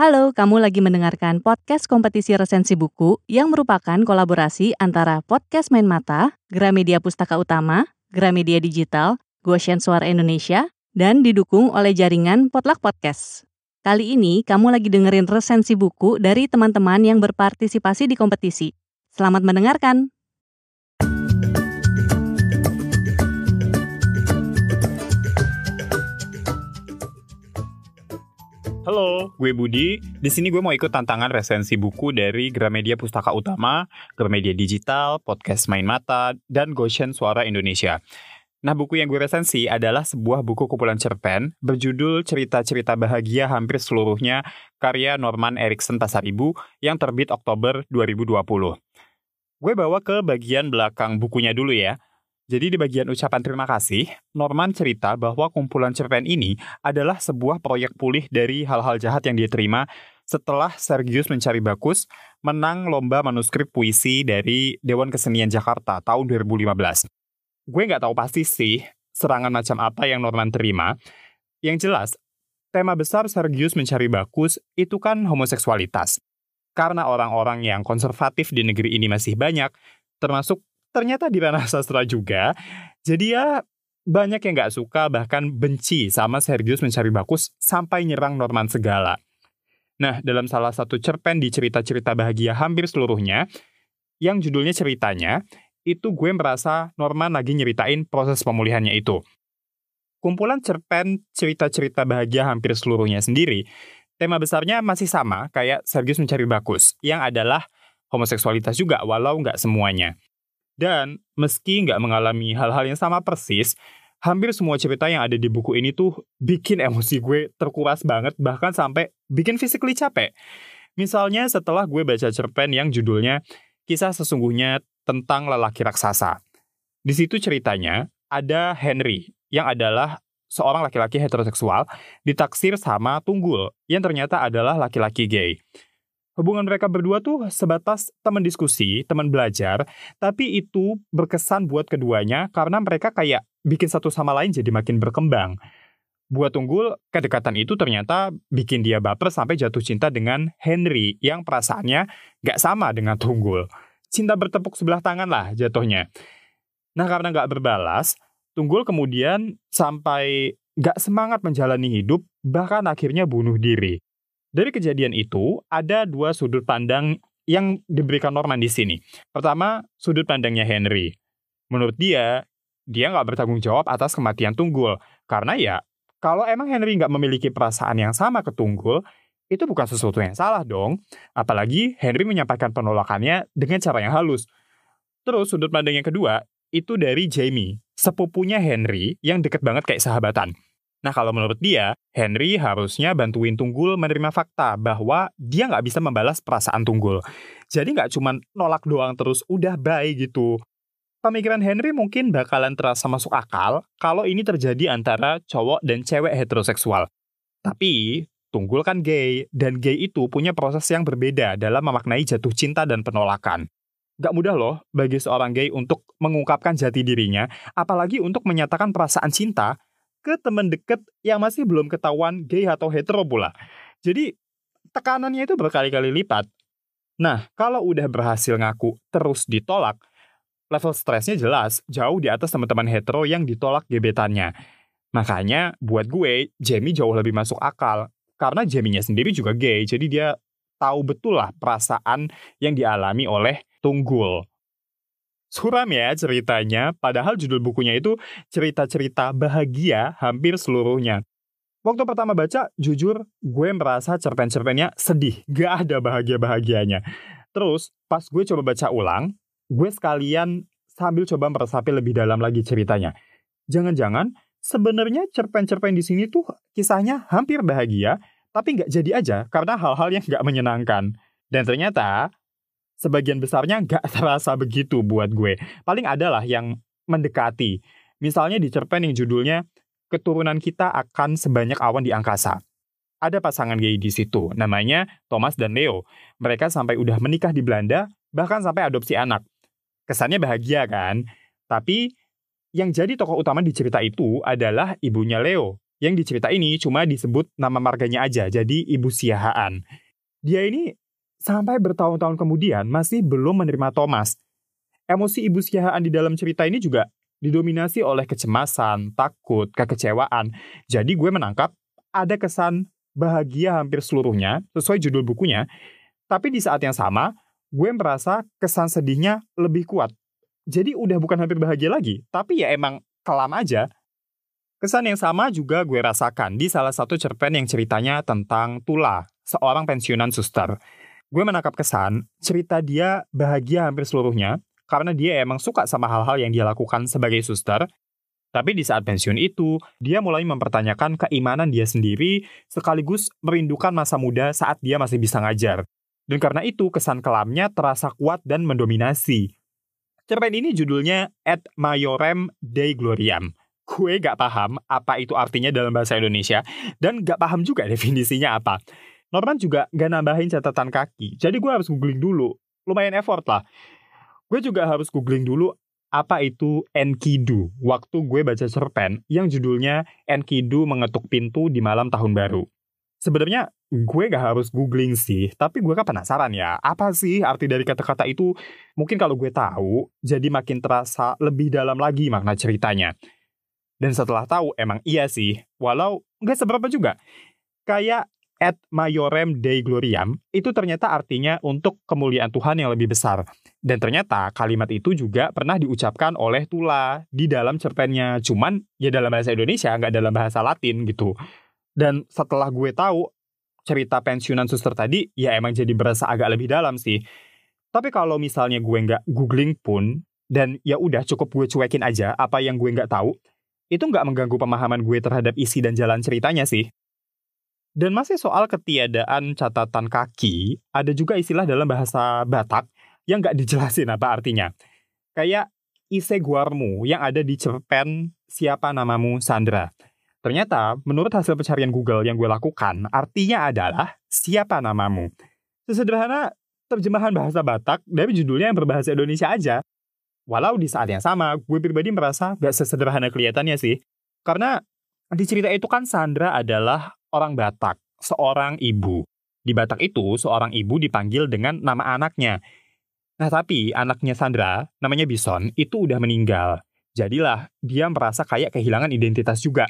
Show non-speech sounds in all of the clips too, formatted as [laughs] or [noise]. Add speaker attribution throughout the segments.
Speaker 1: Halo, kamu lagi mendengarkan podcast kompetisi resensi buku yang merupakan kolaborasi antara Podcast Main Mata, Gramedia Pustaka Utama, Gramedia Digital, Goshen Suara Indonesia, dan didukung oleh jaringan Potluck Podcast. Kali ini kamu lagi dengerin resensi buku dari teman-teman yang berpartisipasi di kompetisi. Selamat mendengarkan!
Speaker 2: Halo, gue Budi. Di sini gue mau ikut tantangan resensi buku dari Gramedia Pustaka Utama, Gramedia Digital, Podcast Main Mata, dan Goshen Suara Indonesia. Nah, buku yang gue resensi adalah sebuah buku kumpulan cerpen berjudul Cerita-cerita Bahagia Hampir Seluruhnya karya Norman Erickson Pasaribu yang terbit Oktober 2020. Gue bawa ke bagian belakang bukunya dulu ya. Jadi di bagian ucapan terima kasih, Norman cerita bahwa kumpulan cerpen ini adalah sebuah proyek pulih dari hal-hal jahat yang dia terima setelah Sergius Mencari Bakus menang lomba manuskrip puisi dari Dewan Kesenian Jakarta tahun 2015. Gue nggak tahu pasti sih serangan macam apa yang Norman terima. Yang jelas, tema besar Sergius Mencari Bakus itu kan homoseksualitas. Karena orang-orang yang konservatif di negeri ini masih banyak, termasuk ternyata di ranah sastra juga. Jadi ya banyak yang nggak suka bahkan benci sama Sergius Mencari Bakus sampai nyerang Norman segala. Nah, dalam salah satu cerpen di cerita-cerita bahagia hampir seluruhnya, yang judulnya ceritanya, itu gue merasa Norman lagi nyeritain proses pemulihannya itu. Kumpulan cerpen cerita-cerita bahagia hampir seluruhnya sendiri, tema besarnya masih sama kayak Sergius Mencari Bakus, yang adalah homoseksualitas juga walau nggak semuanya. Dan meski nggak mengalami hal-hal yang sama persis, hampir semua cerita yang ada di buku ini tuh bikin emosi gue terkuras banget, bahkan sampai bikin physically capek. Misalnya setelah gue baca cerpen yang judulnya Kisah Sesungguhnya Tentang Lelaki Raksasa. Di situ ceritanya ada Henry yang adalah seorang laki-laki heteroseksual ditaksir sama Tunggul yang ternyata adalah laki-laki gay hubungan mereka berdua tuh sebatas teman diskusi, teman belajar, tapi itu berkesan buat keduanya karena mereka kayak bikin satu sama lain jadi makin berkembang. Buat Tunggul, kedekatan itu ternyata bikin dia baper sampai jatuh cinta dengan Henry yang perasaannya gak sama dengan Tunggul. Cinta bertepuk sebelah tangan lah jatuhnya. Nah karena gak berbalas, Tunggul kemudian sampai gak semangat menjalani hidup, bahkan akhirnya bunuh diri. Dari kejadian itu, ada dua sudut pandang yang diberikan Norman di sini. Pertama, sudut pandangnya Henry. Menurut dia, dia nggak bertanggung jawab atas kematian Tunggul. Karena ya, kalau emang Henry nggak memiliki perasaan yang sama ke Tunggul, itu bukan sesuatu yang salah dong. Apalagi Henry menyampaikan penolakannya dengan cara yang halus. Terus sudut pandang yang kedua, itu dari Jamie, sepupunya Henry yang deket banget kayak sahabatan. Nah kalau menurut dia, Henry harusnya bantuin Tunggul menerima fakta bahwa dia nggak bisa membalas perasaan Tunggul. Jadi nggak cuma nolak doang terus udah baik gitu. Pemikiran Henry mungkin bakalan terasa masuk akal kalau ini terjadi antara cowok dan cewek heteroseksual. Tapi Tunggul kan gay, dan gay itu punya proses yang berbeda dalam memaknai jatuh cinta dan penolakan. Gak mudah loh bagi seorang gay untuk mengungkapkan jati dirinya, apalagi untuk menyatakan perasaan cinta ke teman deket yang masih belum ketahuan gay atau hetero pula. Jadi tekanannya itu berkali-kali lipat. Nah, kalau udah berhasil ngaku terus ditolak, level stresnya jelas jauh di atas teman-teman hetero yang ditolak gebetannya. Makanya buat gue, Jamie jauh lebih masuk akal. Karena Jamie-nya sendiri juga gay, jadi dia tahu betul lah perasaan yang dialami oleh Tunggul. Suram ya ceritanya, padahal judul bukunya itu cerita-cerita bahagia hampir seluruhnya. Waktu pertama baca, jujur gue merasa cerpen-cerpennya sedih, gak ada bahagia-bahagianya. Terus, pas gue coba baca ulang, gue sekalian sambil coba meresapi lebih dalam lagi ceritanya. Jangan-jangan sebenarnya cerpen-cerpen di sini tuh kisahnya hampir bahagia, tapi nggak jadi aja karena hal-hal yang nggak menyenangkan. Dan ternyata sebagian besarnya nggak [laughs] terasa begitu buat gue. Paling adalah yang mendekati. Misalnya di cerpen yang judulnya Keturunan Kita Akan Sebanyak Awan di Angkasa. Ada pasangan gay di situ, namanya Thomas dan Leo. Mereka sampai udah menikah di Belanda, bahkan sampai adopsi anak. Kesannya bahagia kan? Tapi yang jadi tokoh utama di cerita itu adalah ibunya Leo, yang di cerita ini cuma disebut nama marganya aja, jadi Ibu Siahaan. Dia ini sampai bertahun-tahun kemudian masih belum menerima Thomas. Emosi Ibu Siahaan di dalam cerita ini juga didominasi oleh kecemasan, takut, kekecewaan. Jadi gue menangkap ada kesan bahagia hampir seluruhnya sesuai judul bukunya, tapi di saat yang sama gue merasa kesan sedihnya lebih kuat. Jadi udah bukan hampir bahagia lagi, tapi ya emang kelam aja. Kesan yang sama juga gue rasakan di salah satu cerpen yang ceritanya tentang Tula, seorang pensiunan suster. Gue menangkap kesan, cerita dia bahagia hampir seluruhnya, karena dia emang suka sama hal-hal yang dia lakukan sebagai suster, tapi di saat pensiun itu, dia mulai mempertanyakan keimanan dia sendiri, sekaligus merindukan masa muda saat dia masih bisa ngajar. Dan karena itu, kesan kelamnya terasa kuat dan mendominasi. Cerpen ini judulnya Ad Majorem Dei Gloriam. Gue gak paham apa itu artinya dalam bahasa Indonesia, dan gak paham juga definisinya apa. Norman juga gak nambahin catatan kaki, jadi gue harus googling dulu. Lumayan effort lah. Gue juga harus googling dulu apa itu Enkidu waktu gue baca cerpen yang judulnya Enkidu mengetuk pintu di malam tahun baru. Sebenarnya gue gak harus googling sih, tapi gue kan penasaran ya, apa sih arti dari kata-kata itu? Mungkin kalau gue tahu, jadi makin terasa lebih dalam lagi makna ceritanya. Dan setelah tahu, emang iya sih, walau gak seberapa juga. Kayak et majorem dei gloriam, itu ternyata artinya untuk kemuliaan Tuhan yang lebih besar. Dan ternyata kalimat itu juga pernah diucapkan oleh Tula di dalam cerpennya. Cuman ya dalam bahasa Indonesia, nggak dalam bahasa Latin gitu. Dan setelah gue tahu cerita pensiunan suster tadi, ya emang jadi berasa agak lebih dalam sih. Tapi kalau misalnya gue nggak googling pun, dan ya udah cukup gue cuekin aja apa yang gue nggak tahu, itu nggak mengganggu pemahaman gue terhadap isi dan jalan ceritanya sih. Dan masih soal ketiadaan catatan kaki, ada juga istilah dalam bahasa Batak yang nggak dijelasin apa artinya. Kayak ise guarmu yang ada di cerpen Siapa Namamu Sandra. Ternyata, menurut hasil pencarian Google yang gue lakukan, artinya adalah siapa namamu. Sesederhana terjemahan bahasa Batak dari judulnya yang berbahasa Indonesia aja. Walau di saat yang sama, gue pribadi merasa gak sesederhana kelihatannya sih. Karena di cerita itu kan Sandra adalah orang Batak, seorang ibu. Di Batak itu, seorang ibu dipanggil dengan nama anaknya. Nah tapi anaknya Sandra, namanya Bison, itu udah meninggal. Jadilah dia merasa kayak kehilangan identitas juga.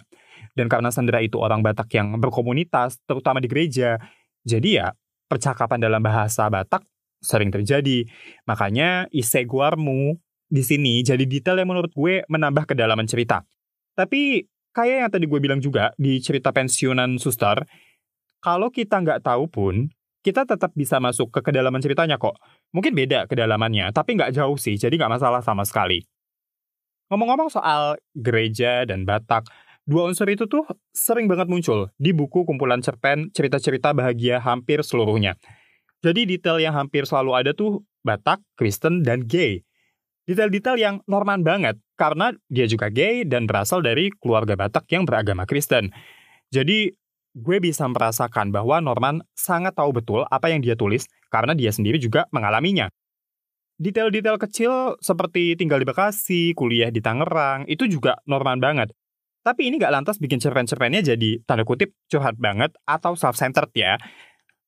Speaker 2: Dan karena Sandra itu orang Batak yang berkomunitas, terutama di gereja, jadi ya percakapan dalam bahasa Batak sering terjadi. Makanya iseguarmu di sini jadi detail yang menurut gue menambah kedalaman cerita. Tapi kayak yang tadi gue bilang juga di cerita pensiunan suster, kalau kita nggak tahu pun, kita tetap bisa masuk ke kedalaman ceritanya kok. Mungkin beda kedalamannya, tapi nggak jauh sih, jadi nggak masalah sama sekali. Ngomong-ngomong soal gereja dan Batak, Dua unsur itu tuh sering banget muncul di buku kumpulan cerpen cerita-cerita bahagia hampir seluruhnya. Jadi detail yang hampir selalu ada tuh Batak, Kristen, dan gay. Detail-detail yang Norman banget, karena dia juga gay dan berasal dari keluarga Batak yang beragama Kristen. Jadi, gue bisa merasakan bahwa Norman sangat tahu betul apa yang dia tulis karena dia sendiri juga mengalaminya. Detail-detail kecil seperti tinggal di Bekasi, kuliah di Tangerang, itu juga Norman banget. Tapi ini gak lantas bikin cerpen-cerpennya jadi tanda kutip curhat banget atau self-centered ya.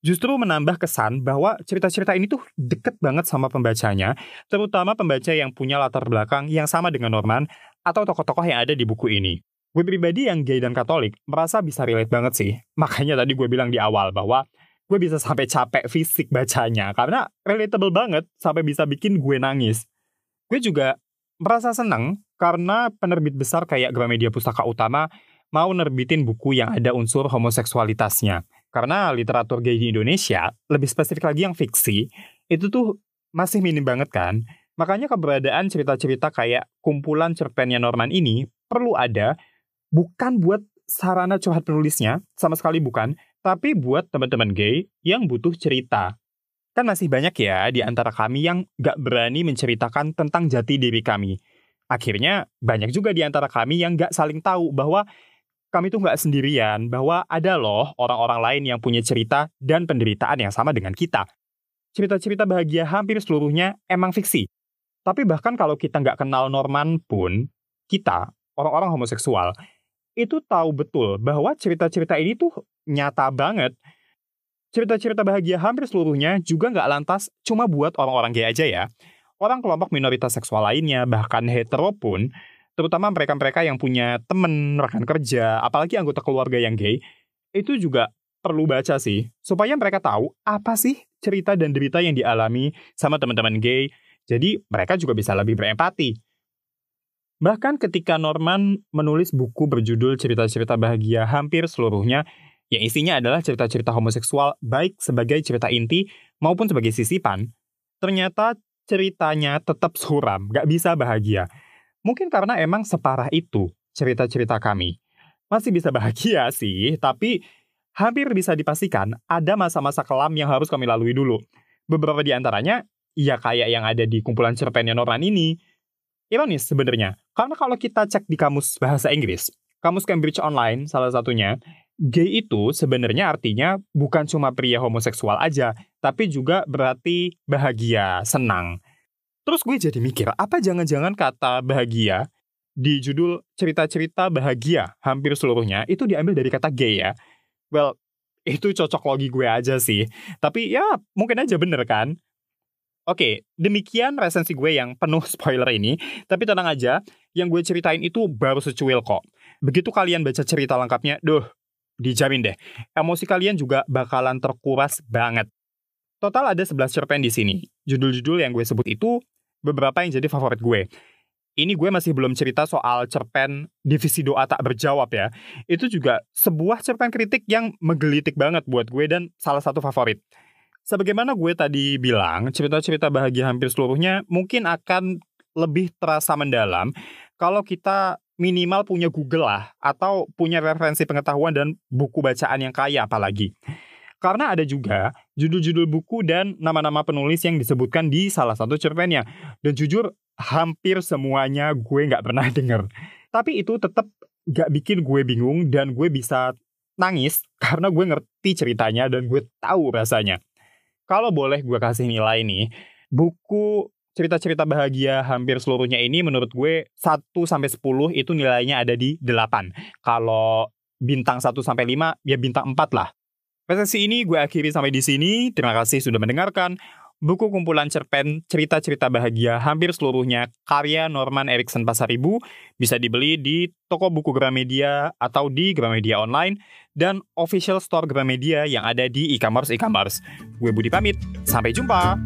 Speaker 2: Justru menambah kesan bahwa cerita-cerita ini tuh deket banget sama pembacanya, terutama pembaca yang punya latar belakang yang sama dengan Norman atau tokoh-tokoh yang ada di buku ini. Gue pribadi yang gay dan katolik merasa bisa relate banget sih. Makanya tadi gue bilang di awal bahwa gue bisa sampai capek fisik bacanya karena relatable banget sampai bisa bikin gue nangis. Gue juga merasa senang karena penerbit besar kayak Gramedia Pustaka Utama mau nerbitin buku yang ada unsur homoseksualitasnya. Karena literatur gay di Indonesia, lebih spesifik lagi yang fiksi, itu tuh masih minim banget kan. Makanya keberadaan cerita-cerita kayak kumpulan cerpennya Norman ini perlu ada, bukan buat sarana curhat penulisnya, sama sekali bukan, tapi buat teman-teman gay yang butuh cerita. Kan masih banyak ya di antara kami yang gak berani menceritakan tentang jati diri kami. Akhirnya banyak juga di antara kami yang gak saling tahu bahwa kami tuh gak sendirian, bahwa ada loh orang-orang lain yang punya cerita dan penderitaan yang sama dengan kita. Cerita-cerita bahagia hampir seluruhnya emang fiksi. Tapi bahkan kalau kita nggak kenal Norman pun, kita, orang-orang homoseksual, itu tahu betul bahwa cerita-cerita ini tuh nyata banget. Cerita-cerita bahagia hampir seluruhnya juga nggak lantas cuma buat orang-orang gay aja ya. Orang kelompok minoritas seksual lainnya, bahkan hetero pun, terutama mereka-mereka yang punya temen, rekan kerja, apalagi anggota keluarga yang gay, itu juga perlu baca sih, supaya mereka tahu apa sih cerita dan derita yang dialami sama teman-teman gay, jadi mereka juga bisa lebih berempati. Bahkan ketika Norman menulis buku berjudul Cerita-cerita Bahagia hampir seluruhnya, yang isinya adalah cerita-cerita homoseksual baik sebagai cerita inti maupun sebagai sisipan, ternyata ceritanya tetap suram, gak bisa bahagia. Mungkin karena emang separah itu cerita-cerita kami. Masih bisa bahagia [laughs] sih, tapi hampir bisa dipastikan ada masa-masa kelam yang harus kami lalui dulu. Beberapa di antaranya, ya kayak yang ada di kumpulan cerpennya Norman ini. Ironis sebenarnya, karena kalau kita cek di kamus bahasa Inggris, kamus Cambridge Online salah satunya, gay itu sebenarnya artinya bukan cuma pria homoseksual aja, tapi juga berarti bahagia, senang. Terus gue jadi mikir, apa jangan-jangan kata bahagia di judul cerita-cerita bahagia hampir seluruhnya itu diambil dari kata gay ya? Well, itu cocok logi gue aja sih. Tapi ya mungkin aja bener kan? Oke, demikian resensi gue yang penuh [laughs] spoiler ini. Tapi tenang aja, yang gue ceritain itu baru secuil kok. Begitu kalian baca cerita lengkapnya, duh, dijamin deh, emosi kalian juga bakalan terkuras banget. Total ada 11 cerpen di sini. Judul-judul yang gue sebut itu beberapa yang jadi favorit gue. Ini gue masih belum cerita soal cerpen divisi doa tak berjawab ya. Itu juga sebuah cerpen kritik yang menggelitik banget buat gue dan salah satu favorit. Sebagaimana gue tadi bilang, cerita-cerita bahagia hampir seluruhnya mungkin akan lebih terasa mendalam kalau kita minimal punya Google lah, atau punya referensi pengetahuan dan buku bacaan yang kaya apalagi. Karena ada juga judul-judul buku dan nama-nama penulis yang disebutkan di salah satu cerpennya. Dan jujur, hampir semuanya gue nggak pernah [laughs] denger. Tapi itu tetap nggak bikin gue bingung dan gue bisa nangis karena gue ngerti ceritanya dan gue tahu rasanya. Kalau boleh gue kasih nilai nih, buku cerita-cerita bahagia hampir seluruhnya ini menurut gue 1 sampai 10 itu nilainya ada di 8. Kalau bintang 1 sampai 5 ya bintang 4 lah. Resensi ini gue akhiri sampai di sini. Terima kasih sudah mendengarkan. Buku kumpulan cerpen cerita-cerita bahagia hampir seluruhnya karya Norman Erickson Pasaribu bisa dibeli di toko buku Gramedia atau di Gramedia Online dan official store Gramedia yang ada di e-commerce e-commerce. Gue Budi pamit, sampai jumpa.